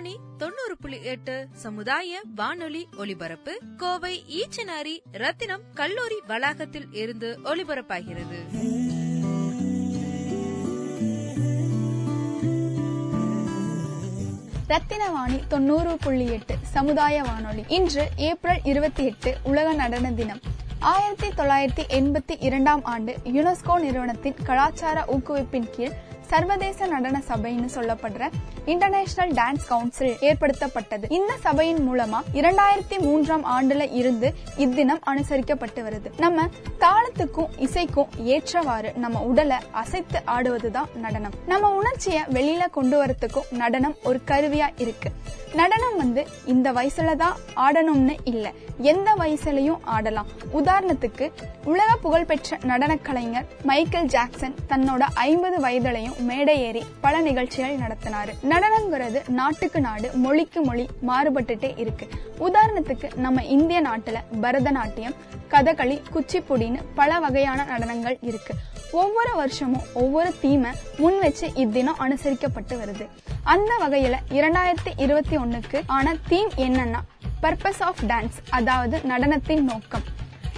பாணி தொண்ணூறு புள்ளி எட்டு சமுதாய வானொலி ஒலிபரப்பு கோவை ஈச்சனாரி ரத்தினம் கல்லூரி வளாகத்தில் இருந்து ஒலிபரப்பாகிறது. ரத்தினவாணி தொண்ணூறு புள்ளி எட்டு சமுதாய வானொலி. இன்று ஏப்ரல் இருபத்தி எட்டு உலக நடன தினம். ஆயிரத்தி தொள்ளாயிரத்தி எண்பத்தி இரண்டாம் ஆண்டு யுனெஸ்கோ நிறுவனத்தின் கலாச்சார ஊக்குவிப்பின் கீழ் சர்வதேச நடன சபைன்னு சொல்லப்படுற இன்டர்நேஷனல் டான்ஸ் கவுன்சில் ஏற்படுத்தப்பட்டது. இந்த சபையின் மூலமா இரண்டாயிரத்தி மூன்றாம் ஆண்டுல இருந்து இத்தினம் அனுசரிக்கப்பட்டு வருது. நம்ம தாளத்துக்கும் இசைக்கும் ஏற்றவாறு நம்ம உடலை அசைத்து ஆடுவதுதான் நடனம். நம்ம உணர்ச்சியை வெளியில கொண்டு வரத்துக்கும் நடனம் ஒரு கருவியா இருக்கு. நடனம் வந்து இந்த வயசுல தான் ஆடணும்னு இல்ல. எந்த வயசுலயும் ஆடலாம். உதாரணத்துக்கு உலக புகழ்பெற்ற நடன கலைஞர் மைக்கேல் ஜாக்சன் தன்னோட ஐம்பது வயதுலையும் மேடை ஏறி பல நிகழ்ச்சிகள் நடத்தினாரு. நடனங்கிறது நாட்டுக்கு நாடு மொழிக்கு மொழி மாறுபட்டுட்டே இருக்கு. உதாரணத்துக்கு நம்ம இந்திய நாட்டுல பரதநாட்டியம் கதகளி குச்சிப்புடின்னு பல வகையான நடனங்கள் இருக்கு. ஒவ்வொரு வருஷமும் ஒவ்வொரு தீமை முன் வச்சு இத்தினம் அனுசரிக்கப்பட்டு வருது. அந்த வகையில இரண்டாயிரத்தி இருபத்தி ஒண்ணுக்கு ஆன தீம் என்னன்னா பர்பஸ் ஆஃப் டான்ஸ் அதாவது நடனத்தின் நோக்கம்.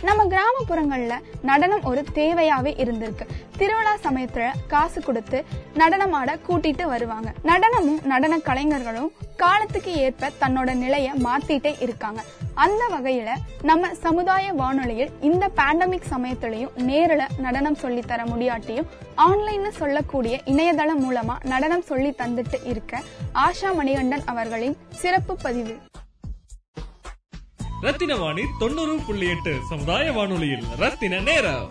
நம்ம கிராமப்புறங்கள்ல நடனம் ஒரு தேவையாவே இருந்திருக்கு. திருவிழா சமயத்துல காசு கொடுத்து நடனமாட கூட்டிட்டு வருவாங்க. நடனமும் நடன கலைஞர்களும் காலத்துக்கு ஏற்ப தன்னோட நிலைய மாத்திட்டே இருக்காங்க. அந்த வகையில நம்ம சமுதாய வானொலியில் இந்த பேண்டமிக் சமயத்திலையும் நேரில் நடனம் சொல்லி தர முடியாட்டியும் ஆன்லைன்ல சொல்லக்கூடிய இணையதளம் மூலமா நடனம் சொல்லி தந்துட்டு இருக்க ஆஷா மணிகண்டன் அவர்களின் சிறப்பு பதிவு. ரத்தின வாணி தொண்ணூறு புள்ளி எட்டு சமுதாய வானொலியில் ரத்தின நேரம்.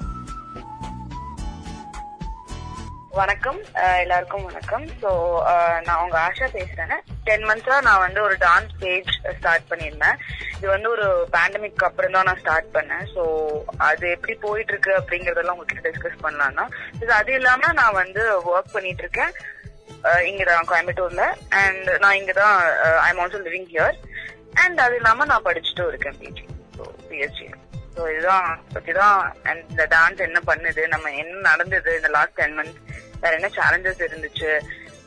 வணக்கம். எல்லாருக்கும் வணக்கம். ஸோ நான் உங்க ஆஷா பேசுறேன். டென் மந்த்ஸா நான் வந்து ஒரு டான்ஸ் பேஜ் ஸ்டார்ட் பண்ணியிருந்தேன். இது வந்து ஒரு பேண்டமிக் அப்புறம் தான் நான் ஸ்டார்ட் பண்ணேன். ஸோ அது எப்படி போயிட்டு இருக்கு அப்படிங்கறதெல்லாம் உங்ககிட்ட டிஸ்கஸ் பண்ணலாம் தான் அது இல்லாம நான் வந்து ஒர்க் பண்ணிட்டு இருக்கேன் அஹ் இங்கதான் கோயம்புத்தூர்ல. அண்ட் நான் இங்கதான் I am also living here and அது இல்லாம நான் படிச்சுட்டும் இருக்கேன் பிஜி ஸோ பிஎஸ்சி ஸோ இதுதான் பத்தி தான் அண்ட் இந்த டான்ஸ் என்ன பண்ணுது நம்ம என்ன நடந்தது இந்த லாஸ்ட் டென் மந்த்ஸ் வேற என்ன சேலஞ்சஸ் இருந்துச்சு?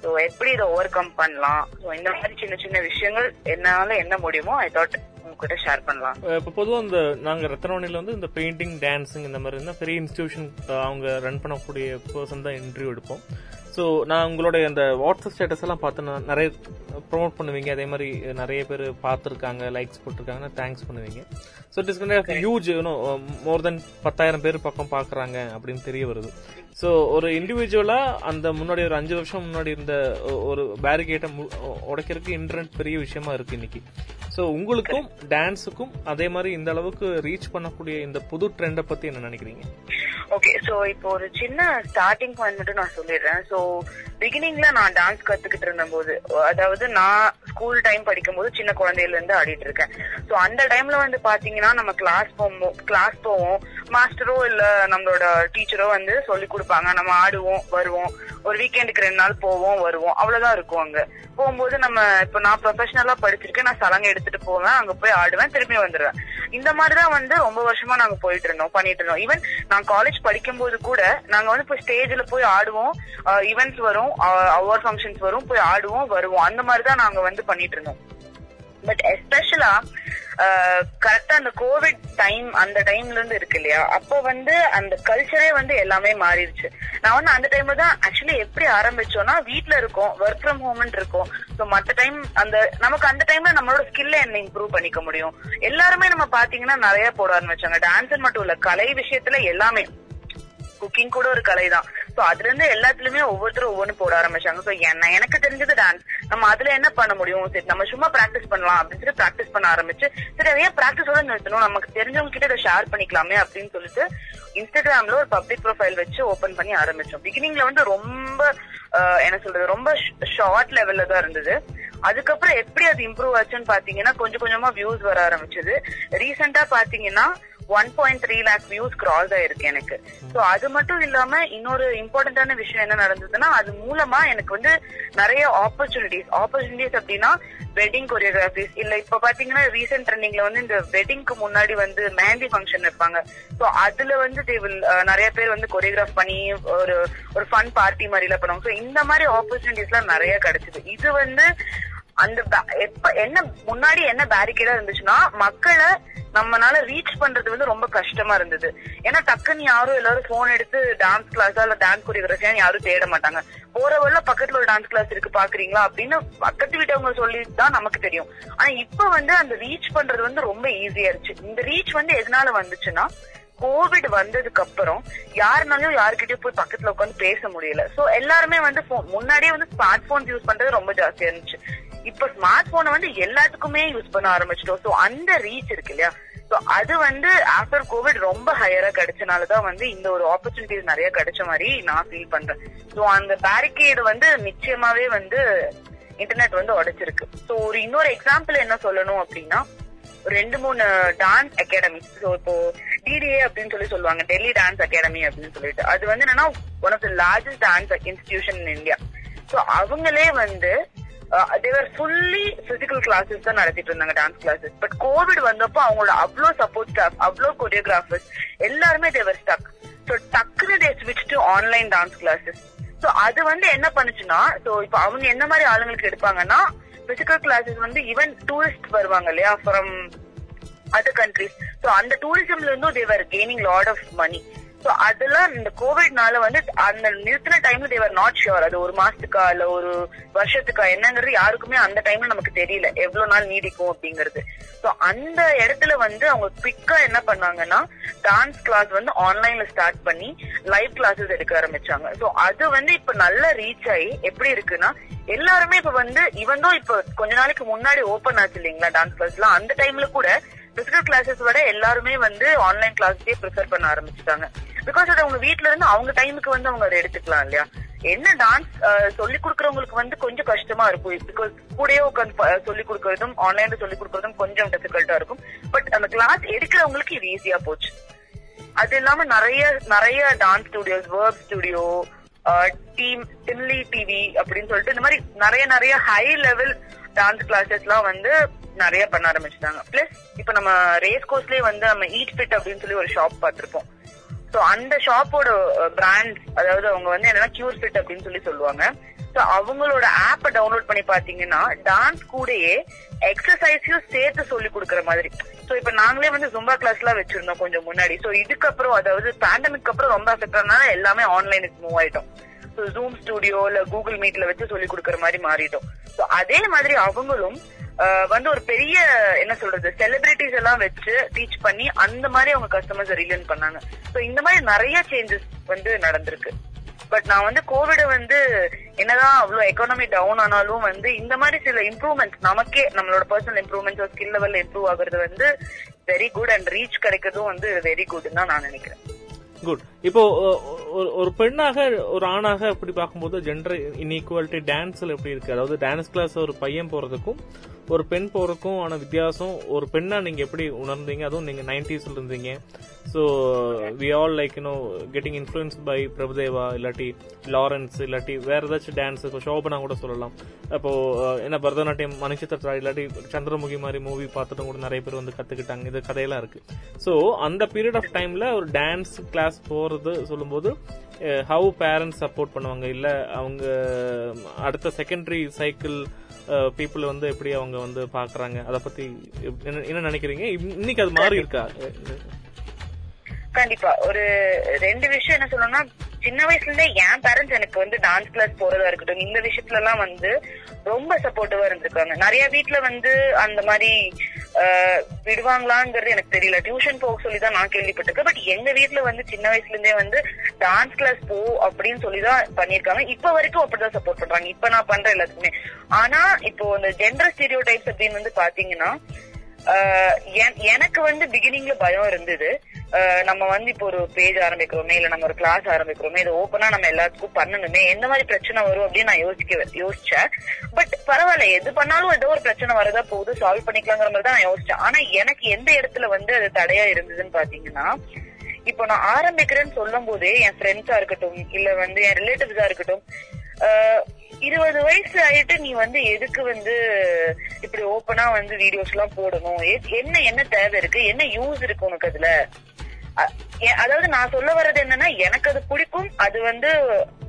ஸோ எப்படி இதை ஓவர் கம் பண்ணலாம்? ஸோ இந்த மாதிரி சின்ன சின்ன விஷயங்கள் என்னால என்ன முடியுமோ ஐ தாட் உங்ககிட்ட ஷேர் பண்ணலாம். இப்போ பொதுவாக இந்த நாங்கள் ரத்தனவாணியில் வந்து இந்த பெயிண்டிங் டான்ஸிங் இந்த மாதிரி இருந்தால் பெரிய இன்ஸ்டியூஷன் அவங்க ரன் பண்ணக்கூடிய பர்சன் தான் இன்டர்வியூ எடுப்போம். ஸோ நான் உங்களுடைய அந்த வாட்ஸ்அப் ஸ்டேட்டஸ் எல்லாம் பார்த்து நான் நிறைய ப்ரோமோட் பண்ணுவீங்க. அதே மாதிரி நிறைய பேர் பார்த்துருக்காங்க லைக்ஸ் போட்டிருக்காங்க தேங்க்ஸ் பண்ணுவீங்க. So it is huge more than பத்தாயிரம் பேர் பக்கம் பார்க்குறாங்க அப்படின்னு தெரிய வருது. ஸோ ஒரு இண்டிவிஜுவலா அந்த முன்னாடி ஒரு அஞ்சு வருஷம் முன்னாடி இருந்த ஒரு பேரிகேட்டை உடைக்கிறதுக்கு இன்டர்நெட் பெரிய விஷயமா இருக்கு இன்னைக்கு. ஸோ உங்களுக்கும் டான்ஸுக்கும் அதே மாதிரி இந்த அளவுக்கு ரீச் பண்ணக்கூடிய இந்த புது ட்ரெண்டை பத்தி என்ன நினைக்கிறீங்க? ஓகே சோ இப்போ ஒரு சின்ன ஸ்டார்டிங் பாயிண்ட் மட்டும் நான் சொல்லிடுறேன். சோ பிகினிங்ல நான் டான்ஸ் கத்துக்கிட்டு இருந்தபோது அதாவது நான் ஸ்கூல் டைம் படிக்கும்போது சின்ன குழந்தையில இருந்து ஆடிட்டு இருக்கேன். சோ அந்த டைம்ல வந்து பாத்தீங்கன்னா நம்ம கிளாஸ் போவோம் கிளாஸ் போவோம். மாஸ்டரோ இல்ல நம்மளோட டீச்சரோ வந்து சொல்லி கொடுப்பாங்க. நம்ம ஆடுவோம் வருவோம். ஒரு வீக்கெண்டுக்கு ரெண்டு நாள் போவோம் வருவோம். அவ்வளவுதான் இருக்கும் அங்க. போகும்போது நம்ம இப்ப நான் ப்ரொஃபஷனலா படிச்சிருக்கேன். நான் சலங்கை எடுத்துட்டு போவேன். அங்க போய் ஆடுவேன். திரும்பி வந்துடுவேன் இந்த மாதிரிதான் வந்து ரொம்ப வருஷமா நாங்க போயிட்டு இருந்தோம் பண்ணிட்டு இருந்தோம். ஈவன் நான் காலேஜ் படிக்கும்போது கூட நாங்க வந்து இப்போ ஸ்டேஜ்ல போய் ஆடுவோம். ஈவெண்ட்ஸ் வரும். அவார்ட் ஃபங்க்ஷன்ஸ் வரும் போய் ஆடுவோம் வருவோம். அந்த மாதிரி தான் நாங்க வந்து பண்ணிட்டு இருந்தோம். பட் எஸ்பெஷலா கரெக்டா அந்த கோவிட் டைம் அந்த டைம்ல இருந்து இருக்கு இல்லையா? அப்போ வந்து அந்த கல்ச்சரே வந்து எல்லாமே மாறிடுச்சு. நான் வந்து அந்த டைம்ல தான் ஆக்சுவலி எப்படி ஆரம்பிச்சோம்னா வீட்ல இருக்கோம் ஒர்க் ஃப்ரம் ஹோம்னு இருக்கோம். ஸோ மத்த டைம் அந்த நமக்கு அந்த டைம்ல நம்மளோட ஸ்கில்ல என்ன இம்ப்ரூவ் பண்ணிக்க முடியும்? எல்லாருமே நம்ம பாத்தீங்கன்னா நிறைய போட ஆரம்பிச்சாங்க. டான்ஸ் மட்டும் இல்ல கலை விஷயத்துல எல்லாமே. குக்கிங் கூட ஒரு கலை தான். சோ அதுல இருந்து எல்லாத்துலயுமே ஒவ்வொருத்தரும் ஒவ்வொன்னு போட ஆரம்பிச்சாங்க. சோ என்ன எனக்கு தெரிஞ்சது டான்ஸ் நம்ம அதுல என்ன பண்ண முடியும்? சரி நம்ம சும்மா பிராக்டிஸ் பண்ணலாம் அப்படின்னு சொல்லி பிராக்டிஸ் பண்ண ஆரம்பிச்சு சரி அதை ஏன் பிராக்டிஸோட நிறுத்தணும்? நமக்கு தெரிஞ்சவங்க கிட்ட இதை ஷேர் பண்ணிக்கலாமே அப்படின்னு சொல்லிட்டு இன்ஸ்டாகிராம்ல ஒரு பப்ளிக் ப்ரொஃபைல் வச்சு ஓபன் பண்ணி ஆரம்பிச்சோம். பிகினிங்ல வந்து ரொம்ப என்ன சொல்றது ரொம்ப ஷார்ட் லெவல்ல தான் இருந்தது. அதுக்கப்புறம் எப்படி அது இம்ப்ரூவ் ஆச்சுன்னு பாத்தீங்கன்னா கொஞ்சம் கொஞ்சமா வியூஸ் வர ஆரம்பிச்சது. ரீசெண்டா பாத்தீங்கன்னா one point three lakh views cross ஆயிருக்கு எனக்கு. சோ அது மட்டும் இல்லாம இன்னொரு இம்பார்ட்டன்டான விஷயம் என்ன நடந்ததுன்னா அது மூலமா எனக்கு வந்து நிறைய ஆப்பர்ச்சுனிட்டிஸ் ஆப்பர்ச்சுனிட்டிஸ் அப்படின்னா வெட்டிங் கொரியோகிராஃபிஸ் இல்ல இப்ப பாத்தீங்கன்னா ரீசெண்ட் ட்ரெண்டிங்ல வந்து இந்த வெட்டிங்க்கு முன்னாடி வந்து மேந்தி ஃபங்க்ஷன் வைப்பாங்க. சோ அதுல வந்து தேவில் நிறைய பேர் வந்து கொரியோகிராஃப் பண்ணி ஒரு ஒரு ஃபன் பார்ட்டி மாதிரி எல்லாம் பண்ணுவாங்க. சோ இந்த மாதிரி ஆப்பர்ச்சுனிட்டிஸ் எல்லாம் நிறைய கிடைச்சது. இது வந்து அந்த எப்ப என்ன முன்னாடி என்ன பேரிகேடா இருந்துச்சுன்னா மக்களை நம்மனால ரீச் பண்றது வந்து ரொம்ப கஷ்டமா இருந்தது. ஏன்னா டக்குன்னு யாரும் எல்லாரும் போன் எடுத்து டான்ஸ் கிளாஸா இல்ல டான்ஸ் கொரியோகிராஃபியா யாரும் தேட மாட்டாங்க. போறவள்ள பக்கத்துல ஒரு டான்ஸ் கிளாஸ் இருக்கு பாக்குறீங்களா அப்படின்னு பக்கத்து வீட்டவங்க சொல்லி தான் நமக்கு தெரியும். ஆனா இப்ப வந்து அந்த ரீச் பண்றது வந்து ரொம்ப ஈஸியா இருந்துச்சு இந்த ரீச் வந்து எதனால வந்துச்சுன்னா கோவிட் வந்ததுக்கு அப்புறம் யாருனாலும் யாருக்கிட்டயும் போய் பக்கத்துல உட்காந்து பேச முடியல. சோ எல்லாருமே வந்து முன்னாடியே வந்து ஸ்மார்ட் போன்ஸ் யூஸ் பண்றது ரொம்ப ஜாஸ்தியா இருந்துச்சு. இப்ப ஸ்மார்ட் போனை வந்து எல்லாத்துக்குமே யூஸ் பண்ண ஆரம்பிச்சிட்டோம். சோ அந்த ரீச் இருக்கு இல்லையா? சோ அது வந்து ஆஃப்டர் கோவிட் ரொம்ப ஹையரா கிடைச்சனாலதான் வந்து இந்த ஒரு ஆப்பர்ச்சுனிட்டிஸ் நிறைய கிடைச்ச மாதிரி நான் ஃபீல் பண்றேன். சோ அந்த பேரிகேடு வந்து நிச்சயமாவே வந்து இன்டர்நெட் வந்து உடைச்சிருக்கு. சோ ஒரு இன்னொரு எக்ஸாம்பிள் என்ன சொல்லணும் அப்படின்னா ரெண்டு மூணு டான்ஸ் அகாடமி ஸோ இப்போ டிடிஏ அப்படின்னு சொல்லி சொல்லுவாங்க. டெல்லி டான்ஸ் அகாடமி அப்படின்னு சொல்லிட்டு. அது வந்து என்னன்னா one of the largest dance institution in India so அவங்களே வந்து தேவர் ஃபுல்லி பிசிக்கல் கிளாஸஸ் தான் நடத்திட்டு இருந்தாங்க டான்ஸ் கிளாஸஸ் பட் கோவிட் வந்தப்போ அவங்களோட அவ்வளோ சப்போர்ட் ஸ்டாஃப் அவ்வளோ கொரியோகிராஃபர்ஸ் எல்லாருமே தேவர் ஸ்டக் ஸோ டக்குனு தே ஸ்விட்ச் to online dance classes so அது வந்து என்ன பண்ணுச்சுன்னா ஸோ இப்போ அவங்க என்ன மாதிரி ஆளுங்களுக்கு எடுப்பாங்கன்னா பிசிக்கல் கிளாஸஸ் வந்து ஈவன் டூரிஸ்ட் வருவாங்க இல்லையா ஃப்ரம் அதர் கண்ட்ரிஸ் ஸோ அந்த டூரிசம்ல இருந்தும் they're gaining lot of money so அதெல்லாம் இந்த கோவிட்னால வந்து அந்த நிறுத்தின டைம்ல தேவர் நாட் ஷியோர் அது ஒரு மாசத்துக்கா இல்ல ஒரு வருஷத்துக்கா என்னங்கிறது யாருக்குமே அந்த டைம்ல நமக்கு தெரியல. எவ்வளவு நாள் நீடிக்கும் அப்படிங்கிறது. சோ அந்த இடத்துல வந்து அவங்க குவிக்கா என்ன பண்ணாங்கன்னா டான்ஸ் கிளாஸ் வந்து ஆன்லைன்ல ஸ்டார்ட் பண்ணி லைவ் கிளாஸஸ் எடுக்க ஆரம்பிச்சாங்க. சோ அது வந்து இப்ப நல்ல ரீச் ஆகி எப்படி இருக்குன்னா எல்லாருமே இப்ப வந்து இவன் இப்ப கொஞ்ச நாளைக்கு முன்னாடி ஓபன் ஆச்சு இல்லைங்களா டான்ஸ் கிளாஸ்லாம் அந்த டைம்ல கூட பிசிக்கல் கிளாஸஸ் விட எல்லாருமே வந்து ஆன்லைன் கிளாஸ்க்கே ப்ரிஃபர் பண்ண ஆரம்பிச்சிட்டாங்க. பிகாஸ் அது அவங்க வீட்ல இருந்து அவங்க டைமுக்கு வந்து அவங்க அதை எடுத்துக்கலாம் இல்லையா? என்ன டான்ஸ் சொல்லி கொடுக்கறவங்களுக்கு வந்து கொஞ்சம் கஷ்டமா இருக்கும். பிகாஸ் கூடயே உட்காந்து சொல்லி கொடுக்கறதும் ஆன்லைன்ல சொல்லி கொடுக்கறதும் கொஞ்சம் டிஃபிகல்ட்டா இருக்கும். பட் அந்த கிளாஸ் எடுக்கிறவங்களுக்கு இது ஈஸியா போச்சு. அது இல்லாம நிறைய நிறைய dance studios work studio team டிம்லி TV அப்படின்னு சொல்லிட்டு இந்த மாதிரி நிறைய நிறைய ஹை லெவல் டான்ஸ் கிளாஸஸ் எல்லாம் வந்து நிறைய பண்ண ஆரம்பிச்சிட்டாங்க. பிளஸ் இப்ப நம்ம ரேஸ் கோர்ஸ்லயே வந்து நம்ம ஈட் ஃபிட் அப்படின்னு சொல்லி ஒரு ஷாப் பார்த்திருப்போம். சோ அந்த ஷாப்போட பிராண்ட் அதாவது அவங்க வந்து என்னன்னா கியூர் ஃபிட் அப்படின்னு சொல்லி சொல்லுவாங்க. சோ அவங்களோட ஆப்பை டவுன்லோட் பண்ணி பாத்தீங்கன்னா டான்ஸ் கூடயே எக்ஸசைஸையும் சேர்த்து சொல்லி கொடுக்கற மாதிரி. ஸோ இப்ப நாங்களே வந்து ஜும்பா கிளாஸ் எல்லாம் வச்சிருந்தோம் கொஞ்சம் முன்னாடி. சோ இதுக்கப்புறம் அதாவது பேண்டமிக் அப்புறம் ரொம்ப அஃபெக்ட் ஆனால எல்லாமே ஆன்லைனுக்கு மூவ் ஆயிட்டோம். ஜூம் ஸ்டுடியோ இல்ல கூகுள் மீட்ல வச்சு சொல்லி கொடுக்கற மாதிரி மாறிட்டோம் அதே மாதிரி அவங்களும் ஆஹ், வந்து ஒரு பெரிய என்ன சொல்றது செலிபிரிட்டிஸ் எல்லாம் வச்சு டீச் பண்ணி அந்த மாதிரி அவங்க கஸ்டமர்ஸ் ரீலன் பண்ணாங்க. ஸோ இந்த மாதிரி நிறைய சேஞ்சஸ் வந்து நடந்திருக்கு. பட் நான் வந்து கோவிட வந்து என்னதான் அவ்வளவு எக்கானமி டவுன் ஆனாலும் வந்து இந்த மாதிரி சில இம்ப்ரூவ்மெண்ட்ஸ் நமக்கே நம்மளோட பர்சனல் இம்ப்ரூவ்மெண்ட்ஸ் ஸ்கில் லெவல்ல இம்ப்ரூவ் ஆகுறது வந்து வெரி குட் அண்ட் ரீச் கிடைக்கிறதும் வந்து வெரி குட்னு தான் நான் நினைக்கிறேன். குட் இப்போ ஒரு- ஒரு பெண்ணாக ஒரு ஆணாக அப்படி பார்க்கும்போது ஜெண்டர் இன்இக்வாலிட்டி டான்ஸ்ல எப்படி இருக்கு? அதாவது டான்ஸ் கிளாஸ் ஒரு பையன் போறதுக்கும் ஒரு பெண் போறதுக்கும் ஆன வித்தியாசம் ஒரு பெண்ணா நீங்க எப்படி உணர்ந்தீங்க? அதுவும் நீங்க நைன்டிஸ்ல இருந்தீங்க. So we all like you know getting influence by Prabhudeva இல்லாட்டி லாரன்ஸ் இல்லாட்டி வேற ஏதாச்சும் டான்ஸ் இப்போ சோபனா கூட சொல்லலாம். இப்போ என்ன பரதநாட்டியம் மணிச்சித்திரா இல்லாட்டி சந்திரமுகி மாதிரி மூவி பார்த்துட்டு கூட நிறைய பேர் வந்து கத்துக்கிட்டாங்க. இது கதையெல்லாம் இருக்கு. ஸோ அந்த பீரியட் ஆஃப் டைம்ல ஒரு டான்ஸ் கிளாஸ் போறது சொல்லும்போது ஹவு பேரண்ட்ஸ் சப்போர்ட் பண்ணுவாங்க? இல்ல அவங்க அடுத்த செகண்டரி சைக்கிள் பீப்புள் வந்து எப்படி அவங்க வந்து பாக்குறாங்க அத பத்தி என்ன- நினைக்கிறீங்க? இன்னைக்கு அது மாறி இருக்கா? கண்டிப்பா. ஒரு ரெண்டு விஷயம் என்ன சொல்லணும்னா சின்ன வயசுல இருந்தே என் பேரண்ட்ஸ் எனக்கு வந்து டான்ஸ் கிளாஸ் போறதா இருக்கட்டும் இந்த விஷயத்துல எல்லாம் வந்து ரொம்ப சப்போர்ட்டிவா இருந்திருக்காங்க. நிறைய வீட்ல வந்து அந்த மாதிரி ஆஹ், விடுவாங்களாங்கிறது எனக்கு தெரியல. டியூஷன் போக சொல்லி தான் நான் கேள்விப்பட்டிருக்கேன். பட் எங்க வீட்ல வந்து சின்ன வயசுல இருந்தே வந்து டான்ஸ் கிளாஸ் போ அப்படின்னு சொல்லி தான் பண்ணிருக்காங்க இப்ப வரைக்கும் அப்படிதான் சப்போர்ட் பண்றாங்க. இப்ப நான் பண்றேன் எல்லாத்துக்குமே. ஆனா இப்போ இந்த ஜெண்டர் ஸ்டீரியோ டைப்ஸ் அப்படின்னு வந்து பாத்தீங்கன்னா எனக்கு வந்து பிகினிங்ல பயம் இருந்தது. ஆஹ் நம்ம வந்து இப்போ ஒரு பேஜ் ஆரம்பிக்கிறோமே இல்ல நம்ம ஒரு கிளாஸ் ஆரம்பிக்கிறோமே இது ஓப்பனா நம்ம எல்லாத்துக்கும் பண்ணணுமே எந்த மாதிரி பிரச்சனை வரும் அப்படின்னு நான் யோசிக்க யோசிச்சேன். பட் பரவாயில்ல எது பண்ணாலும் ஏதோ ஒரு பிரச்சனை வரதா போகுது சால்வ் பண்ணிக்கலாங்கிற மாதிரி தான் நான் யோசிச்சேன். ஆனா எனக்கு எந்த இடத்துல வந்து அது தடையா இருந்ததுன்னு பாத்தீங்கன்னா இப்போ நான் ஆரம்பிக்கிறேன்னு சொல்லும் போதே என் ஃப்ரெண்ட்ஸா இருக்கட்டும் இல்ல வந்து என் ரிலேட்டிவ்ஸா இருக்கட்டும் ஆஹ் இருபது வயசு ஆயிட்டு நீ வந்து எதுக்கு வந்து இப்படி ஓப்பனா வந்து வீடியோஸ் எல்லாம் போடணும்? எ- என்ன என்ன தேவை இருக்கு? என்ன யூஸ் இருக்கு உனக்கு அதுல? அதாவது நான் சொல்ல வர்றது என்னன்னா எனக்கு அது பிடிக்கும். அது வந்து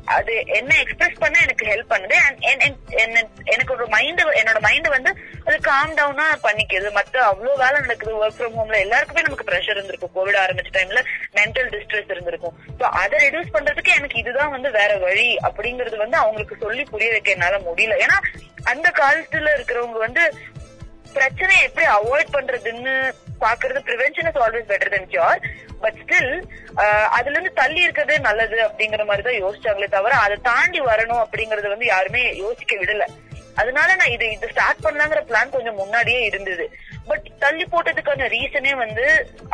அது என்ன எக்ஸ்பிரஸ் பண்ண எனக்கு ஹெல்ப் பண்ணுது. என்- என்ன- எனக்கு ஒரு மைண்ட் என்னோட மைண்ட் வந்து அது காம் டவுனா பண்ணிக்குது. மத்த அவ்வளவு வேலை நடக்குது ஒர்க் ஃப்ரம் ஹோம்ல எல்லாருக்குமே நமக்கு ப்ரெஷர் இருந்திருக்கும். கோவிட் ஆரம்பிச்ச டைம்ல மென்டல் டிஸ்ட்ரெஸ் இருந்திருக்கும். சோ அதை ரெடியூஸ் பண்றதுக்கு எனக்கு இதுதான் வந்து வேற வழி அப்படிங்கறது வந்து அவங்களுக்கு சொல்லி புரிய வைக்க என்னால முடியல. ஏன்னா அந்த காலத்துல இருக்கிறவங்க வந்து பிரச்சனையை எப்படி அவாய்ட் பண்றதுன்னு பாக்குறது. Prevention is always better than cure but still அதுல இருந்து தள்ளி இருக்கிறதே நல்லது அப்படிங்கிற மாதிரி தான் யோசிச்சாங்களே தவிர அதை தாண்டி வரணும் அப்படிங்கறது வந்து யாருமே யோசிக்க விடல. அதனால நான் இது இது ஸ்டார்ட் பண்ணலாங்கிற பிளான் கொஞ்சம் முன்னாடியே இருந்தது. பட் தள்ளி போட்டதுக்கான ரீசனே வந்து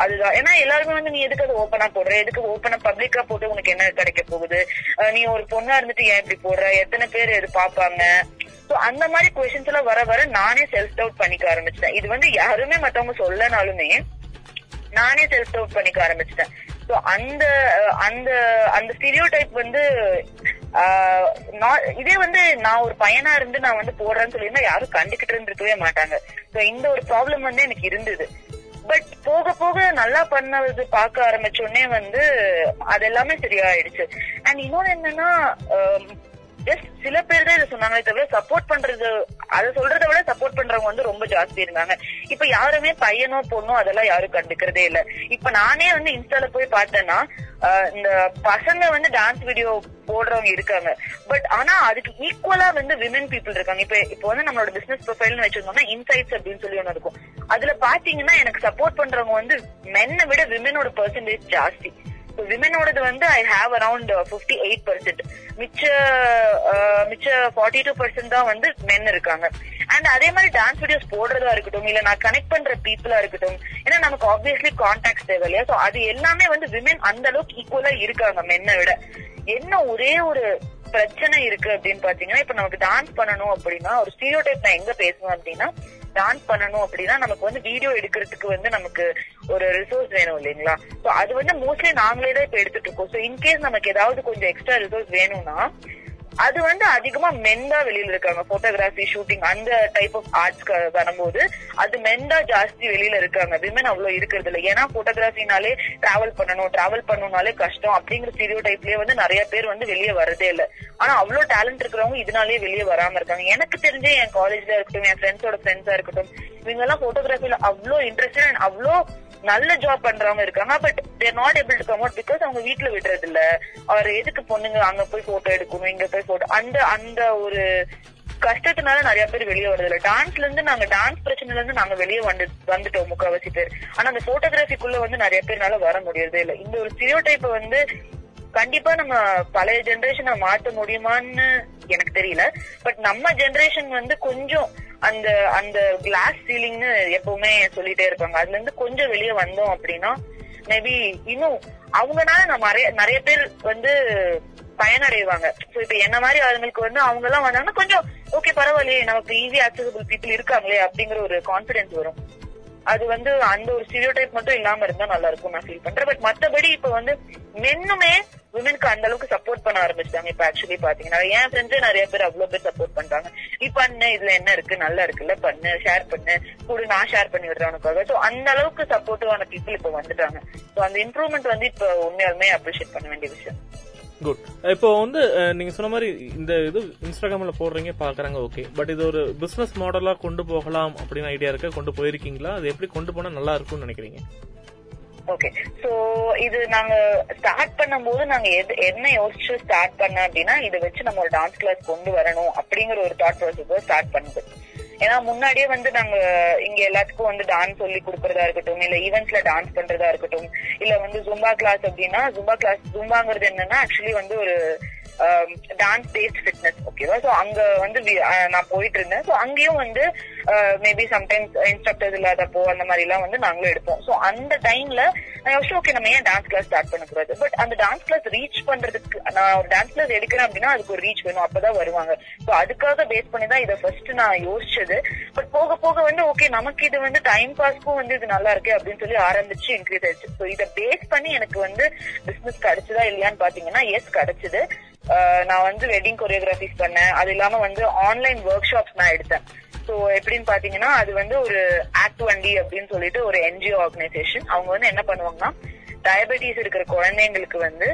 அதுதான். ஏன்னா எல்லாருமே வந்து நீ எதுக்கு அதை ஓப்பனா போடுற? எதுக்கு ஓப்பனா பப்ளிக்கா போட்டு உனக்கு என்ன கிடைக்க போகுது? நீ ஒரு பொண்ணா இருந்துட்டு ஏன் இப்படி போடுற? எத்தனை பேர் இது பாப்பாங்க சோ அந்த மாதிரி கொஷின்ஸ் எல்லாம் வர வர நானே செல்ஃப் டவுட் பண்ணிக்க ஆரம்பிச்சிட்டேன். இது வந்து யாருமே மத்தவங்க சொல்லனாலுமே நானே செல்ஃப் டவுட் பண்ணிக்க ஆரம்பிச்சிட்டேன். சோ அந்த அஹ், அந்த அந்த ஸ்டீரியோ டைப் வந்து ஆஹ், நான் இதே வந்து நான் ஒரு பையனா இருந்து நான் வந்து போடுறேன்னு சொல்லியிருந்தா யாரும் கண்டுகிட்டு இருந்திருக்கவே மாட்டாங்க. சோ இந்த ஒரு ப்ராப்ளம் வந்து எனக்கு இருந்தது. பட் போக போக நல்லா பண்ணது பார்க்க ஆரம்பிச்ச உடனே வந்து அது எல்லாமே சரியாயிடுச்சு. அண்ட் இன்னொன்னு என்னன்னா ஜஸ்ட் சில பேர் தான் இதை சொன்னாங்களே தவிர சப்போர்ட் பண்றது அதை சொல்றதை விட சப்போர்ட் பண்றவங்க வந்து ரொம்ப ஜாஸ்தி இருந்தாங்க. இப்ப யாருமே பையனோ பொண்ணோ அதெல்லாம் யாரும் கண்டுக்கிறதே இல்ல. இப்ப நானே வந்து இன்ஸ்டால போய் பார்த்தேன்னா ஆஹ் இந்த பசங்க வந்து டான்ஸ் வீடியோ போடுறவங்க இருக்காங்க. பட் ஆனா அதுக்கு ஈக்குவலா வந்து விமன் பீப்புள் இருக்காங்க. இப்ப இப்ப வந்து நம்மளோட பிசினஸ் ப்ரொஃபைல்னு வச்சிருந்தோம்னா இன்சைட்ஸ் அப்படின்னு சொல்லி ஒண்ணு இருக்கும். அதுல பாத்தீங்கன்னா எனக்கு சப்போர்ட் பண்றவங்க வந்து மென்னை விட விமனோட பெர்சன்டேஜ் ஜாஸ்தி. விமனோடது வந்து I have around fifty eight percent மிச்ச மிச்ச ஃபார்ட்டி டூ பர்சன்ட் தான் வந்து மென் இருக்காங்க. அண்ட் அதே மாதிரி டான்ஸ் வீடியோஸ் போடுறதா இருக்கட்டும் இல்ல நான் கனெக்ட் பண்ற பீப்புளா இருக்கட்டும் ஏன்னா நமக்கு ஆப்வியஸ்லி கான்டாக்ட் தேவை இல்லையா? சோ அது எல்லாமே வந்து விமன் அந்த அளவுக்கு ஈக்குவலா இருக்காங்க மென்னை விட. என்ன ஒரே ஒரு பிரச்சனை இருக்கு அப்படின்னு பாத்தீங்கன்னா இப்ப நமக்கு டான்ஸ் பண்ணணும் அப்படின்னா ஒரு ஸ்டீரியோ டைப் நான் எங்க பேசுவேன் அப்படின்னா டான்ஸ் பண்ணணும் அப்படின்னா நமக்கு வந்து வீடியோ எடுக்கிறதுக்கு வந்து நமக்கு ஒரு ரிசோர்ஸ் வேணும் இல்லைங்களா? சோ அது வந்து மோஸ்ட்லி நாங்களே தான் இப்ப எடுத்துட்டு இருக்கோம். சோ இன்கேஸ் நமக்கு ஏதாவது கொஞ்சம் எக்ஸ்ட்ரா ரிசோர்ஸ் வேணும்னா அது வந்து அதிகமா மென் தான் வெளியில இருக்காங்க. போட்டோகிராஃபி ஷூட்டிங் அந்த டைப் ஆஃப் ஆர்ட்ஸ் வரும்போது அது மென் தான் ஜாஸ்தி வெளியில இருக்காங்க. விமன் அவ்வளவு இருக்கிறது இல்ல. ஏன்னா போட்டோகிராஃபினாலே டிராவல் பண்ணணும் டிராவல் பண்ணணும்னாலே கஷ்டம் அப்படிங்கிற ஸ்டீரியோ டைப்லயே வந்து நிறைய பேர் வந்து வெளியே வரதே இல்ல. ஆனா அவ்வளவு டேலண்ட் இருக்கிறவங்க இதனாலே வெளியே வராம இருக்காங்க. எனக்கு தெரிஞ்ச என் காலேஜ்ல இருக்கட்டும் என் ஃப்ரெண்ட்ஸோட ஃப்ரெண்ட்ஸா இருக்கட்டும் இவங்க எல்லாம் போட்டோகிராஃபில அவ்வளோ இன்ட்ரெஸ்டட் அண்ட் அவ்வளோ நல்ல ஜாப் பண்றவங்க இருக்காங்க but they're not able to come out because அவங்க வீட்டுல விடுறது இல்ல அவர் எதுக்கு பொண்ணுங்க அங்க போய் போட்டோ எடுக்கணும் இங்க போய் போட்டோ அந்த அந்த ஒரு கஷ்டத்தினால நிறைய பேர் வெளியே வரது இல்ல டான்ஸ்ல இருந்து நாங்க டான்ஸ் பிரச்சனைல இருந்து நாங்க வெளியே வந்து வந்துட்டோம் முக்காவாசி பேர். ஆனா அந்த போட்டோகிராஃபிக்குள்ள வந்து நிறைய பேர்னால வர முடியறதே இல்ல. இந்த ஒரு சிரியோ டைப்பை வந்து கண்டிப்பா நம்ம பழைய ஜெனரேஷனை மாத்த முடியுமான்னு எனக்கு தெரியல. பட் நம்ம ஜெனரேஷன் வந்து கொஞ்சம் அந்த அந்த கிளாஸ் சீலிங்னு எப்பவுமே சொல்லிட்டே இருப்பாங்க. அதுல இருந்து கொஞ்சம் வெளியே வந்தோம் அப்படின்னா மேபி இன்னும் அவங்கனால நம்ம நிறைய நிறைய பேர் வந்து பயனடைவாங்க. சோ இப்ப என்ன மாதிரி ஆளுங்களுக்கு வந்து அவங்க எல்லாம் வந்தாங்கன்னா கொஞ்சம் ஓகே பரவாயில்லையே நமக்கு ஈஸி ஆக்சசபிள் பீப்புள் இருக்காங்களே அப்படிங்கிற ஒரு கான்பிடன்ஸ் வரும். அது வந்து அந்த ஒரு ஸ்டீரியோ டைப் மட்டும் இல்லாம இருந்தா நல்லா இருக்கும் நான் ஃபீல் பண்றேன். பட் மத்தபடி இப்ப வந்து மென்னுமே விமனுக்கு அந்த அளவுக்கு சப்போர்ட் பண்ண ஆரம்பிச்சிட்டாங்க. இப்ப ஆக்சுவலி பாத்தீங்கன்னா என் ஃப்ரெண்ட்ஸ் நிறைய பேர் அவ்வளவு பேர் சப்போர்ட் பண்றாங்க. நீ பண்ணு இதுல என்ன இருக்கு நல்லா இருக்குல்ல பண்ணு ஷேர் பண்ணு கூட நான் ஷேர் பண்ணி விடுறேன் உனக்காக சோ அந்த அளவுக்கு சப்போர்ட்டிவான பீப்புள் இப்ப வந்துட்டாங்க. சோ அந்த இம்ப்ரூவ்மெண்ட் வந்து இப்ப உண்மையாலுமே அப்ரிஷியேட் பண்ண வேண்டிய விஷயம். குட் இப்போ வந்து நீங்க சொன்ன மாதிரி இந்த இது இன்ஸ்டாகிராம்ல போடுறீங்க பாக்குறாங்க ஓகே பட் இது ஒரு பிசினஸ் மாடலா கொண்டு போகலாம் அப்படின்னு ஐடியா இருக்க. கொண்டு போயிருக்கீங்களா? அது எப்படி கொண்டு போனா நல்லா இருக்கும்னு நினைக்கிறீங்க? ஓகே சோ இது நாங்க ஸ்டார்ட் பண்ணும்போது நாங்க எது என்ன யோசிச்சு ஸ்டார்ட் பண்ண அப்படின்னா இதை வச்சு நம்ம ஒரு டான்ஸ் கிளாஸ் கொண்டு வரணும் அப்படிங்கிற ஒரு தாட் ப்ராசஸ் ஸ்டார்ட் பண்ணுது. ஏன்னா முன்னாடியே வந்து நாங்க இங்க எல்லாத்துக்கும் வந்து டான்ஸ் சொல்லி கொடுக்கறதா இருக்கட்டும் இல்ல ஈவெண்ட்ஸ்ல டான்ஸ் பண்றதா இருக்கட்டும் இல்ல வந்து ஜும்பா கிளாஸ் அப்படின்னா ஜும்பா கிளாஸ் ஜும்பாங்கிறது என்னன்னா ஆக்சுவலி வந்து ஒரு டான்ஸ் பேஸ்ட் ஃபிட்னஸ் ஓகேவா சோ அங்க வந்து நான் போயிட்டு இருந்தேன். சோ அங்கேயும் வந்து மேபி சம்டைம்ஸ் இன்ஸ்ட்ரக்டர்ஸ் இல்லாதப்போ அந்த மாதிரி எல்லாம் வந்து நாங்களும் எடுப்போம். சோ அந்த டைம்ல நான் யோசிச்சு ஓகே நம்ம ஏன் டான்ஸ் கிளாஸ் ஸ்டார்ட் பண்ணக்கூடாது பட் அந்த டான்ஸ் கிளாஸ் ரீச் பண்றதுக்கு நான் ஒரு டான்ஸ் கிளாஸ் எடுக்கிறேன் அப்படின்னா அதுக்கு ஒரு ரீச் வேணும். அப்பதான் வருவாங்க. சோ அதுக்காக பேஸ் பண்ணி தான் இதை ஃபர்ஸ்ட் நான் யோசிச்சது. பட் போக போக வந்து ஓகே நமக்கு இது வந்து டைம் பாஸ்க்கும் வந்து இது நல்லா இருக்கு அப்படின்னு சொல்லி ஆரம்பிச்சு இன்க்ரீஸ் ஆயிடுச்சு. சோ இதை பேஸ் பண்ணி எனக்கு வந்து பிசினஸ் கிடைச்சதா இல்லையான்னு பாத்தீங்கன்னா எஸ் கிடைச்சது. ஆஹ் நான் வந்து வெட்டிங் கொரியோகிராஃபிஸ் பண்ணேன். அது இல்லாம வந்து ஆன்லைன் ஒர்க் ஷாப்ஸ் நான் எடுத்தேன். சோ எப்படின்னு பாத்தீங்கன்னா அது வந்து ஒரு ஆக்ட் வண்டி அப்படின்னு சொல்லிட்டு ஒரு என்ஜிஓ ஆர்கனைசேஷன் அவங்க வந்து என்ன பண்ணுவாங்கன்னா டயபெட்டிஸ் இருக்கிற குழந்தைங்களுக்கு வந்து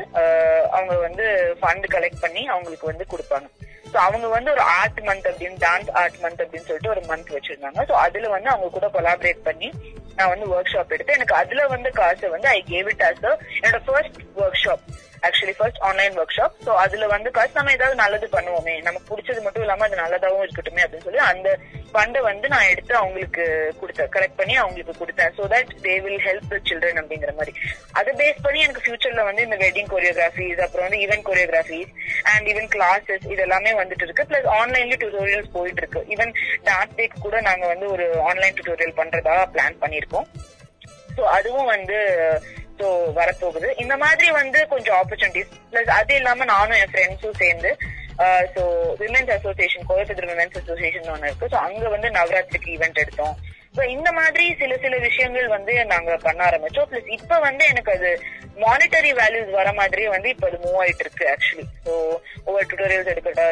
அவங்க வந்து ஃபண்ட் கலெக்ட் பண்ணி அவங்களுக்கு வந்து கொடுப்பாங்க. சோ அவங்க வந்து ஒரு ஆர்ட் மந்த் அப்படின்னு டான்ஸ் ஆர்ட் மந்த் அப்படின்னு சொல்லிட்டு ஒரு மந்த் வச்சிருந்தாங்க. சோ அதுல வந்து அவங்க கூட கொலாபரேட் பண்ணி நான் வந்து ஒர்க் ஷாப் எடுத்து எனக்கு அதுல வந்து காசு வந்து ஐ கேவ் இட் ஆஸ் என்னோட first workshop actually first online workshop so அதுல வந்து ஃபர்ஸ்ட் நம்ம ஏதாவது நல்லது பண்ணுவோமே. நமக்கு பிடிச்சது மட்டும் இல்லாம அது நல்லதாகவும் இருக்கட்டுமே அப்படின்னு சொல்லி அந்த ஃபண்டை வந்து நான் எடுத்து அவங்களுக்கு கொடுத்தேன் கரெக்ட் பண்ணி அவங்களுக்கு கொடுத்தேன். So that they will help the children அப்படிங்கிற மாதிரி. அதை பேஸ் பண்ணி எனக்கு ஃபியூச்சர்ல வந்து இந்த வெட்டிங் கொரியோகிராஃபிஸ் அப்புறம் வந்து event choreographies and even classes இதெல்லாமே வந்துட்டு இருக்கு. பிளஸ் ஆன்லைன்ல டியூட்டோரியல்ஸ் போயிட்டு இருக்கு. ஈவன் டான்ஸ் டேக் கூட நாங்க வந்து ஒரு ஆன்லைன் டியூட்டோரியல் பண்றதா பிளான் பண்ணிருக்கோம் ஸோ அதுவும் வந்து சோ வரப்போகுது. இந்த மாதிரி வந்து கொஞ்சம் ஆப்பர்ச்சுனிட்டிஸ் பிளஸ் அது இல்லாம நானும் என் ஃப்ரெண்ட்ஸும் சேர்ந்து so women's association Coimbatore women's association ஒன்று இருக்கு. சோ அங்க வந்து நவராத்திரிக்கு ஈவெண்ட் எடுத்தோம். இந்த மாதிரி சில சில விஷயங்கள் வந்து நாங்க பண்ண ஆரம்பிச்சோம். பிளஸ் இப்ப வந்து எனக்கு அது மானிட்டரி வேல்யூஸ் வர மாதிரியே வந்து இப்ப அது மூவ் ஆயிட்டு இருக்கு ஆக்சுவலி சோ ஒவ்வொரு டுட்டோரியல்ஸ் எடுக்கிறதா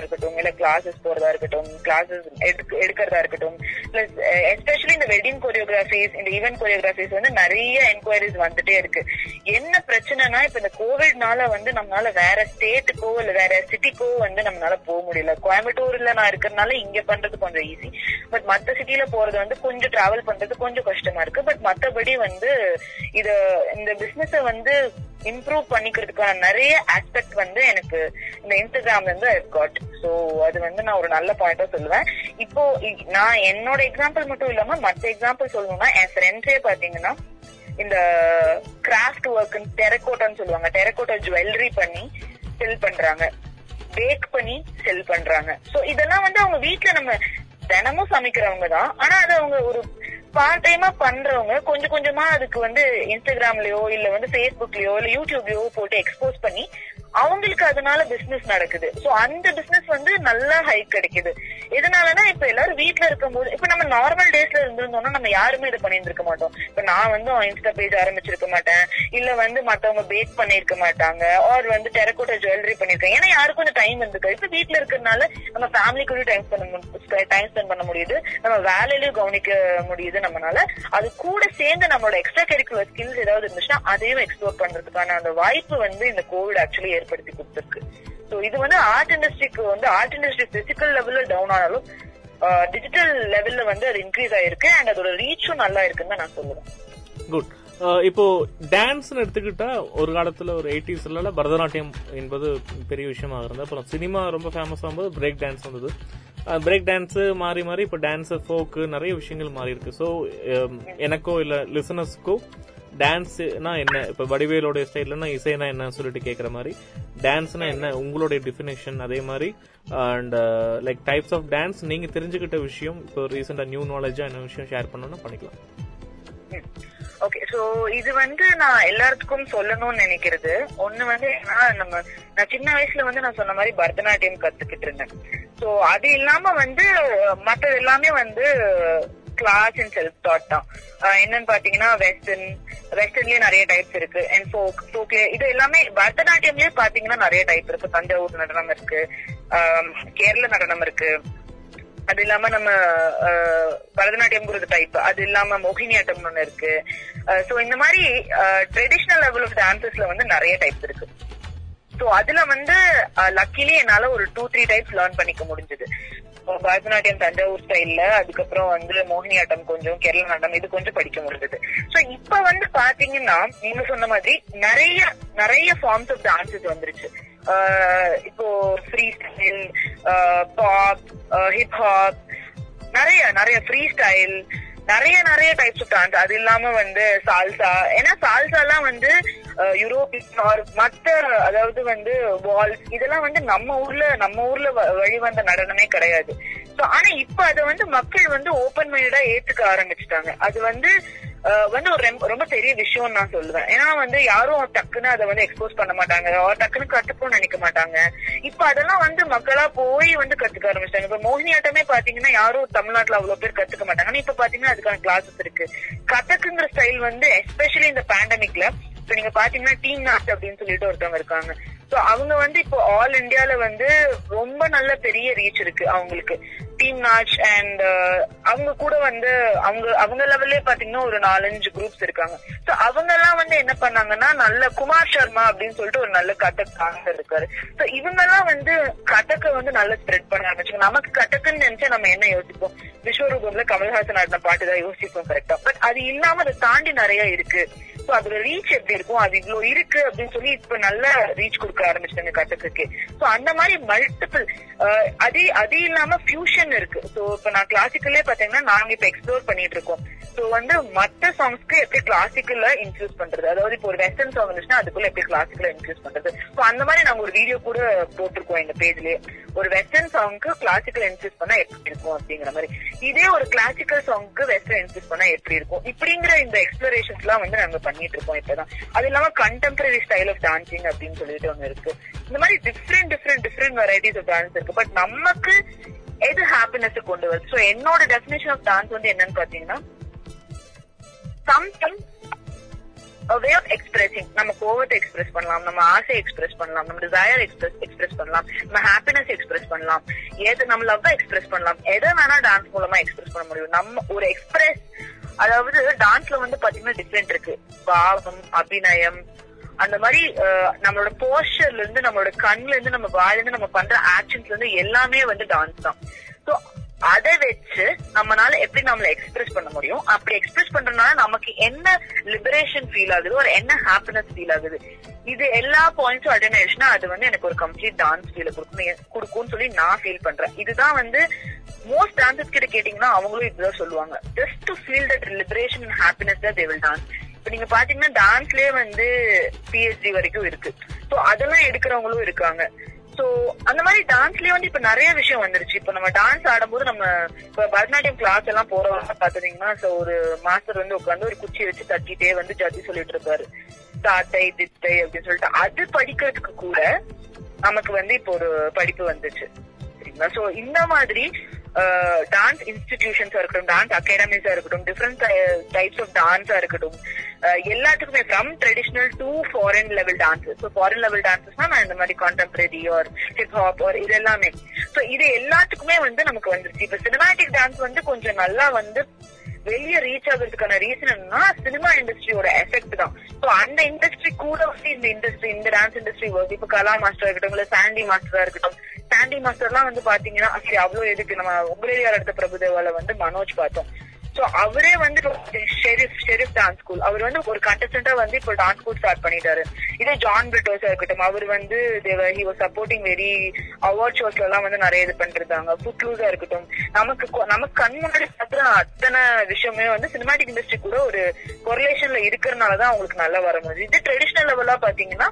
இருக்கட்டும் இல்ல கிளாஸஸ் போறதா இருக்கட்டும் கிளாஸஸ் எடுக்கிறதா இருக்கட்டும் பிளஸ் எஸ்பெஷலி eh, இந்த வெட்டிங் கொரியோகிராஃபிஸ் இந்த ஈவென்ட் கொரியோகிராஃபிஸ் வந்து நிறைய என்கொயரிஸ் வந்துட்டே இருக்கு. என்ன பிரச்சனைனா இப்ப இந்த கோவிட்னால வந்து நம்மளால வேற ஸ்டேட்டுக்கோ இல்ல வேற சிட்டிக்கோ வந்து நம்மளால போக முடியல. கோயம்புத்தூர்ல நான் இருக்கிறதுனால இங்க பண்றது கொஞ்சம் ஈஸி பட் மத்த சிட்டில போறது வந்து கொஞ்சம் டிராவல் பண்றது கொஞ்சம் கஷ்டமா இருக்கு. பட் மத்தபடி வந்து இத இந்த பிசினஸ் வந்து இம்ப்ரூவ் பண்ணிக்கிறதுக்கான நிறைய ஆஸ்பெக்ட் வந்து எனக்கு இந்த இன்ஸ்டாகிராம்ல இருந்து ஐ காட் சோ அது வந்து நான் ஒரு நல்ல பாயிண்டா சொல்லுவேன். இப்போ நான் என்னோட எக்ஸாம்பிள் மட்டும் இல்லாம மத்த எக்ஸாம்பிள் சொல்லணும்னா என் ஃப்ரெண்ட்ஸே பாத்தீங்கன்னா இந்த கிராஃப்ட் ஒர்க் டெரக்கோட்டான்னு சொல்லுவாங்க. டெரக்கோட்டா ஜுவல்லரி பண்ணி செல் பண்றாங்க. பேக் பண்ணி செல் பண்றாங்க. சோ இதெல்லாம் வந்து அவங்க வீட்ல நம்ம தினமும் சமைக்கிறவங்க தான். ஆனா அது அவங்க ஒரு பார்ட் டைமா பண்றவங்க கொஞ்சம் கொஞ்சமா அதுக்கு வந்து இன்ஸ்டாகிராம்லயோ இல்ல வந்து ஃபேஸ்புக்லயோ இல்ல யூடியூப்லயோ போட்டு எக்ஸ்போஸ் பண்ணி அவங்களுக்கு அதனால பிசினஸ் நடக்குது. சோ அந்த பிசினஸ் வந்து நல்லா ஹைக் கிடைக்குது. எதனாலனா இப்ப எல்லாரும் வீட்ல இருக்கும்போது இப்ப நம்ம நார்மல் டேஸ்ல இருந்திருந்தோம்னா நம்ம யாருமே இதை பண்ணியிருக்க மாட்டோம். இப்ப நான் வந்து இன்ஸ்டா பேஜ் ஆரம்பிச்சிருக்க மாட்டேன். இல்ல வந்து மத்தவங்க பேக் பண்ணிருக்க மாட்டாங்க. ஆர் வந்து டெரக்கோட்டா ஜுவல்லரி பண்ணிருக்கேன் ஏன்னா யாருக்கும் கொஞ்சம் டைம் இருந்துக்கு இப்ப வீட்டுல இருக்கிறதுனால நம்ம ஃபேமிலி கூட டைம் பண்ண டைம் ஸ்பெண்ட் பண்ண முடியுது. நம்ம வேலையிலயும் கவனிக்க முடியுது நம்மனால. அது கூட சேர்ந்து நம்மளோட எக்ஸ்ட்ரா கரிக்குலர் ஸ்கில்ஸ் ஏதாவது இருந்துச்சுன்னா அதையும் எக்ஸ்ப்ளோர் பண்றதுக்கான அந்த வாய்ப்பு வந்து இந்த கோவிட் ஆக்சுவலி ஏற்படுத்தி கொடுத்துருக்கு. ஸோ இது வந்து ஆர்ட் இண்டஸ்ட்ரிக்கு வந்து ஆர்ட் இண்டஸ்ட்ரி பிசிக்கல் லெவல்ல டவுன் ஆனாலும் டிஜிட்டல் லெவல்ல வந்து அது இன்க்ரீஸ் ஆயிருக்கு அண்ட் அதோட ரீச்சும் நல்லா இருக்குன்னு நான் சொல்லுவேன். குட் இப்போ டான்ஸ்னு எடுத்துக்கிட்டா ஒரு காலத்துல ஒரு எயிட்டிஸ்ல பரதநாட்டியம் என்பது பெரிய விஷயமா இருந்தது. அப்புறம் சினிமா ரொம்ப ஃபேமஸ் ஆகும்போது பிரேக் டான்ஸ் வந்தது. பிரேக் டான்ஸ் மாறி மாறி இப்போ டான்ஸ் ஃபோக்கு நிறைய விஷயங்கள் மாறி இருக்கு. ஸோ எனக்கோ இல்ல லிசனர்ஸ்க்கோ டான்ஸ்னா என்ன? இப்ப வடிவேலுடைய ஸ்டைல்னா இசைனா என்னன்னு சொல்லிட்டு கேக்குற மாதிரி டான்ஸ்னா என்ன? உங்களுடைய டிஃபினேஷன் அதே மாதிரி and like types of dance நீங்க தெரிஞ்சுக்கிட்ட விஷயம் இப்போ ரீசெண்டா நியூ நாலேஜா என்ன விஷயம் ஷேர் பண்ணணும்னா பண்ணிக்கலாம். ஓகே சோ இது வந்து நான் எல்லாத்துக்கும் சொல்லணும்னு நினைக்கிறது. ஒண்ணு வந்து ஏன்னா நம்ம நான் சின்ன வயசுல வந்து நான் சொன்ன மாதிரி பரதநாட்டியம் கத்துக்கிட்டு இருந்தேன். சோ அது இல்லாம வந்து மத்தது எல்லாமே வந்து கிளாஸ் அண்ட் செல்ஃப் தாட் தான் ஆஹ் என்னன்னு பாத்தீங்கன்னா வெஸ்டர்ன் வெஸ்டர்ன்லயே நிறைய டைப்ஸ் இருக்கு. அண்ட் ஃபோக் ஃபோக்ல இது எல்லாமே பரதநாட்டியம்லயே பாத்தீங்கன்னா நிறைய டைப் இருக்கு. தஞ்சாவூர் நடனம் இருக்கு. ஆஹ் கேரள நடனம் இருக்கு. அது இல்லாம நம்ம அஹ், பரதநாட்டியம்ங்கிறது டைப் அது இல்லாம மோகினியாட்டம் ஒண்ணு இருக்கு. சோ இந்த மாதிரி ட்ரெடிஷனல் லெவல் ஆஃப் டான்சஸ்ல வந்து நிறைய டைப்ஸ் இருக்கு. சோ அதுல வந்து லக்கிலி என்னால ஒரு டூ த்ரீ டைப்ஸ் லேர்ன் பண்ணிக்க முடிஞ்சது. பரதநாட்டியம் தஞ்சாவூர் ஸ்டைல்ல அதுக்கப்புறம் வந்து மோகினியாட்டம் கொஞ்சம் கேரள நாட்டம் இது கொஞ்சம் படிக்க முடிஞ்சது. சோ இப்ப வந்து பாத்தீங்கன்னா நீங்க சொன்ன மாதிரி நிறைய நிறைய ஃபார்ம்ஸ் ஆஃப் டான்சஸ் வந்துருச்சு. ஆஹ் இப்போ free style pop hip hop நிறைய நிறைய ஃப்ரீ ஸ்டைல் நிறைய நிறைய டைப்ஸ் ஆஃப் டான்ஸ் அது இல்லாம வந்து சால்சா ஏன்னா சால்சா எல்லாம் வந்து யூரோப்பியன் ஆர் மத்த அதாவது வந்து வால் இதெல்லாம் வந்து நம்ம ஊர்ல நம்ம ஊர்ல வ- வழிவந்த நடனமே கிடையாது. சோ ஆனா இப்ப அதை வந்து மக்கள் வந்து ஓபன் மைண்டா ஏத்துக்க ஆரம்பிச்சுட்டாங்க. அது வந்து வந்து ஒரு ரொம்ப- பெரிய விஷயம் நான் சொல்லுவேன். ஏன்னா வந்து யாரும் டக்குன்னு அதை வந்து எக்ஸ்போஸ் பண்ண மாட்டாங்க. டக்குன்னு கத்துக்கணும்னு நினைக்க மாட்டாங்க. இப்ப அதெல்லாம் வந்து மக்களா போய் வந்து கத்துக்க ஆரம்பிச்சிட்டாங்க. இப்ப மோகினியாட்டமே பாத்தீங்கன்னா யாரும் தமிழ்நாட்டுல அவ்வளவு பேர் கத்துக்க மாட்டாங்க. ஆனா இப்ப பாத்தீங்கன்னா அதுக்கான கிளாஸஸ் இருக்கு. கதக்குங்கிற ஸ்டைல் வந்து எஸ்பெஷலி இந்த பேண்டமிக்ல இப்ப நீங்க பாத்தீங்கன்னா டீம் நாட் அப்படின்னு சொல்லிட்டு ஒருத்தவங்க இருக்காங்க. சோ அவங்க வந்து இப்போ ஆல் இந்தியால வந்து ரொம்ப நல்ல பெரிய ரீச் இருக்கு அவங்களுக்கு. டீம் நாச் அண்ட் அவங்க கூட வந்து அவங்க அவங்க லெவல்லே பாத்தீங்கன்னா ஒரு நாலஞ்சு குரூப்ஸ் இருக்காங்க. சோ அவங்க எல்லாம் வந்து என்ன பண்ணாங்கன்னா நல்ல குமார் சர்மா அப்படின்னு சொல்லிட்டு ஒரு நல்ல கதக் டான்சர் இருக்காரு. சோ இவங்க எல்லாம் வந்து கதக்க வந்து நல்லா ஸ்ப்ரெட் பண்ண ஆரம்பிச்சாங்க. நமக்கு கதக்குன்னு நினைச்சா நம்ம என்ன யோசிப்போம்? விஸ்வரூபம்ல கமல்ஹாசன் ஆடின பாட்டு தான் யோசிப்போம் கரெக்டா பட் அது இல்லாம அதை தாண்டி நிறைய இருக்கு. அதோட ரீச் எப்படி இருக்கும்? அது இவ்வளவு இருக்கு அப்படின்னு சொல்லி இப்ப நல்ல ரீச் கொடுக்க ஆரம்பிச்சிட்டாங்க கதக்குக்கு சோ அந்த மாதிரி மல்டிபிள் அது அது இல்லாம ஃபியூஷன் இருக்கு. சோ இப்ப நான் கிளாசிக்கல்லே பாத்தீங்கன்னா நாங்க இப்ப எக்ஸ்ப்ளோர் பண்ணிட்டு இருக்கோம். சோ வந்து மத்த சாங்ஸ்க்கு எப்படி கிளாசிக்கல்ல இன்க்ளூஸ் பண்றது? அதாவது இப்போ ஒரு வெஸ்டர்ன் சாங் இருந்துச்சுன்னா அதுக்குள்ள எப்படி கிளாசிக்கல்ல இன்க்ளூஸ் பண்றது? சோ அந்த மாதிரி நாங்க ஒரு வீடியோ கூட போட்டிருக்கோம் எங்க பேஜ்லயே ஒரு வெஸ்டர்ன் சாங்க்கு கிளாசிக்கல் இன்க்ளூஸ் பண்ணா எப்படி இருக்கும் அப்படிங்கிற மாதிரி. இதே ஒரு கிளாசிக்கல் சாங்க்கு வெஸ்டர்ன் இன்க்ளூஸ் பண்ணா எப்படி இருக்கும்? இப்படிங்கிற இந்த எக்ஸ்பிளரேஷன்ஸ் எல்லாம் வந்து நாங்க பண்ணிட்டு இருக்கோம் இப்பதான். அது இல்லாம கண்டெம்பரரி ஸ்டைல் ஆஃப் டான்சிங் அப்படின்னு சொல்லிட்டு ஒண்ணு இருக்கு. இந்த மாதிரி different different different varieties of dance இருக்கு. பட் நமக்கு எது ஹாப்பினஸ் கொண்டு வருது? ஸோ என்னோட டெபினேஷன் ஆஃப் டான்ஸ் வந்து என்னன்னு பாத்தீங்கன்னா சம்திங் வே ஆஃப் எக்ஸ்பிரஸிங் நம்ம கோவத்தை எக்ஸ்பிரஸ் பண்ணலாம் நம்ம ஆசை எக்ஸ்பிரஸ் பண்ணலாம் நம்ம டிசையர் எக்ஸ்பிரஸ் எக்ஸ்பிரஸ் பண்ணலாம் நம்ம ஹாப்பினஸ் எக்ஸ்பிரஸ் பண்ணலாம். எது நம்ம லவ் எக்ஸ்பிரஸ் பண்ணலாம். எதை வேணா டான்ஸ் மூலமா எக்ஸ்பிரஸ் பண்ண முடியும். நம்ம ஒரு எக்ஸ்பிரஸ் அதாவது டான்ஸ்ல வந்து பாத்தீங்கன்னா டிஃப்ரெண்ட் இருக்கு. பாவம் அபிநயம் அந்த மாதிரி நம்மளோட போஸ்டர்ல இருந்து நம்மளோட கண்ணுல இருந்து நம்ம வாயில இருந்து நம்ம பண்ற ஆக்ஷன்ஸ்ல இருந்து எல்லாமே வந்து டான்ஸ் தான். சோ அதை வச்சு நம்மளால எப்படி நம்மள எக்ஸ்பிரஸ் பண்ண முடியும்? அப்படி எக்ஸ்பிரஸ் பண்றதுனால நமக்கு என்ன லிபரேஷன் ஃபீல் ஆகுது? ஒரு என்ன ஹாப்பினஸ் ஃபீல் ஆகுது? இது எல்லா பாயிண்ட்ஸும் அட்டன் ஆயிடுச்சுன்னா அது வந்து எனக்கு ஒரு கம்ப்ளீட் டான்ஸ் ஃபீல் கொடுக்கும். கொடுக்கும்னு சொல்லி நான் ஃபீல் பண்றேன். இதுதான் வந்து மோஸ்ட் டான்சர்ஸ் கிட்ட கேட்டீங்கன்னா அவங்களும் இதுதான் சொல்லுவாங்க. Just to feel that liberation and happiness தான் தே வில் டான்ஸ் இப்ப நீங்க பாத்தீங்கன்னா டான்ஸ்லயே வந்து பிஹெச்டி வரைக்கும் இருக்கு. ஸோ அதெல்லாம் எடுக்கிறவங்களும் இருக்காங்க. சோ அந்த மாதிரி டான்ஸ்லயே வந்து இப்ப நிறைய விஷயம் வந்துருச்சு. இப்ப நம்ம டான்ஸ் ஆடும்போது நம்ம இப்ப பரதநாட்டியம் கிளாஸ் எல்லாம் போறவங்க பாத்துட்டீங்கன்னா சோ ஒரு மாஸ்டர் வந்து உட்காந்து ஒரு குச்சி வச்சு தட்டிட்டே வந்து ஜட்ஜி சொல்லிட்டு இருப்பாரு. தாத்தை தித்தை அப்படின்னு சொல்லிட்டு அது படிக்கிறதுக்கு கூட நமக்கு வந்து இப்போ ஒரு படிப்பு வந்துச்சு. சரிங்களா? சோ இந்த மாதிரி டான்ஸ் இன்ஸ்டிடியூஷன்ஸா இருக்கட்டும் டான்ஸ் அகாடமிஸா இருக்கட்டும் டிஃப்ரெண்ட் டைப்ஸ் ஆஃப் டான்ஸா இருக்கட்டும் எல்லாத்துக்குமே from traditional to foreign level dances so foreign level டான்ஸஸ்னா நான் இந்த மாதிரி கான்டெம்பரரி ஆர் ஹிப்ஹாப் ஆர் இது எல்லாமே ஸோ இது எல்லாத்துக்குமே வந்து நமக்கு வந்துருச்சு. இப்போ சினிமாட்டிக் டான்ஸ் வந்து கொஞ்சம் நல்லா வந்து வெளிய ரீச் ஆகுறதுக்கான ரீசன் என்னன்னா சினிமா இண்டஸ்ட்ரியோட எஃபெக்ட் தான். சோ அந்த இண்டஸ்ட்ரி கூட வந்து இந்த இண்டஸ்ட்ரி இந்த டான்ஸ் இண்டஸ்ட்ரி வருது இப்ப கலா மாஸ்டரா இருக்கட்டும் இல்ல சாண்டி மாஸ்டரா இருக்கட்டும். சாண்டி மாஸ்டர்லாம் வந்து பாத்தீங்கன்னா சரி அவ்வளவு எதுக்கு? நம்ம உங்களேரியார் எடுத்த பிரபுதேவால வந்து மனோஜ் பார்த்தோம். சோ அவரே வந்து ஷெரிஃப் ஷெரிஃப் டான்ஸ் ஸ்கூல் அவர் வந்து ஒரு கண்டஸ்டன்டா வந்து இப்போ டான்ஸ் ஸ்கூல் ஸ்டார்ட் பண்ணிட்டாரு. இதே ஜான் பிரிட்டோஸா இருக்கட்டும் அவர் வந்து he was supporting very award ஷோஸ்ல எல்லாம் வந்து நிறைய இது பண்ணிருந்தாங்க. ஃபுட்லூஸா இருக்கட்டும் நமக்கு நமக்கு கண் முன்னாடி பார்க்குற அத்தனை விஷயமே வந்து சினிமாட்டிக் இண்டஸ்ட்ரி கூட ஒரு கொரலேஷன்ல இருக்கிறதுனாலதான் அவங்களுக்கு நல்லா வர முடியுது இது ட்ரெடிஷனல் லெவலா பாத்தீங்கன்னா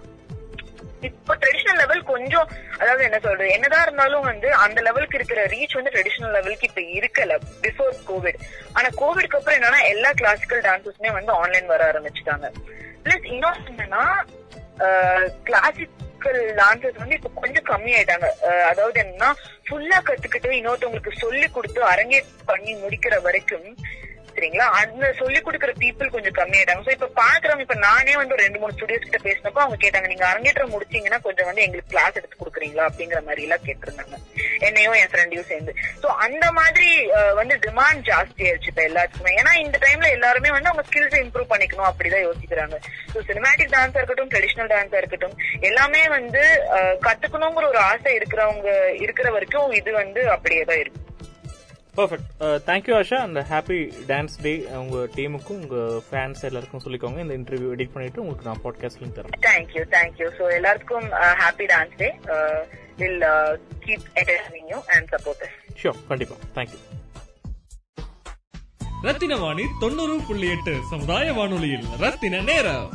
இப்போ ட்ரெடிஷனல் லெவல் கொஞ்சம் அதாவது என்ன சொல்றது என்னதான் இருந்தாலும் வந்து அந்த லெவலுக்கு இருக்கிற ரீச் வந்து ட்ரெடிஷனல் லெவலுக்கு இப்ப இருக்கல பிஃபோர் கோவிட் ஆனா கோவிட்க்கு அப்புறம் என்னன்னா எல்லா கிளாசிக்கல் டான்சஸ்மே வந்து ஆன்லைன் வர ஆரம்பிச்சுட்டாங்க. பிளஸ் இன்னொரு என்னன்னா கிளாசிக்கல் டான்சஸ் வந்து இப்ப கொஞ்சம் கம்மி ஆயிட்டாங்க அதாவது என்னன்னா ஃபுல்லா கத்துக்கிட்டு இன்னொருத்தவங்களுக்கு சொல்லி கொடுத்து அரங்கேற்றம் பண்ணி முடிக்கிற வரைக்கும் சரிங்களா அந்த சொல்லி கொடுக்குற பீப்புள் கொஞ்சம் கம்மியாயிட்டாங்க. சோ இப்ப பாக்குறவங்க இப்ப நானே வந்து ரெண்டு மூணு ஸ்டுடியோஸ் கிட்ட பேசினப்போ அவங்க கேட்டாங்க நீங்க அரங்கேற்றம் முடிச்சீங்கன்னா கொஞ்சம் வந்து எங்களுக்கு கிளாஸ் எடுத்து கொடுக்குறீங்களா? அப்படிங்கிற மாதிரி எல்லாம் கேட்டிருந்தாங்க. என்னையும் என் ஃப்ரெண்டையும் சேர்ந்து. சோ அந்த மாதிரி வந்து டிமாண்ட் ஜாஸ்தி ஆயிடுச்சு இப்ப எல்லாத்துக்குமே. ஏன்னா இந்த டைம்ல எல்லாருமே வந்து அவங்க ஸ்கில்ஸ் இம்ப்ரூவ் பண்ணிக்கணும் அப்படிதான் யோசிக்கிறாங்க. சோ சினிமேட்டிக் டான்ஸா இருக்கட்டும் ட்ரெடிஷனல் டான்ஸா இருக்கட்டும் எல்லாமே வந்து கத்துக்கணுங்கிற ஒரு ஆசை இருக்கிறவங்க இருக்கிற வரைக்கும் இது வந்து அப்படியே தான் இருக்கும் பர்ஃபெக்ட் தேங்க்யூ ஆஷா அந்த ஹாப்பி டான்ஸ் டே உங்க டீமுக்கும் உங்க ஃபேன்ஸ் எல்லாருக்கும் சொல்லிக்கோங்க. இந்த இன்டர்வியூ எடிட் பண்ணிட்டு உங்களுக்கு நான் பாட்காஸ்ட் லிங்க் தரேன். Thank you thank you so எல்லாருக்கும் happy dance day will keep entertaining you and support sure கண்டிப்பா. தேங்க்யூ ரத்தின வாணி தொண்ணூறு புள்ளி எட்டு சமுதாய வானொலியில் ரத்தின நேரம்.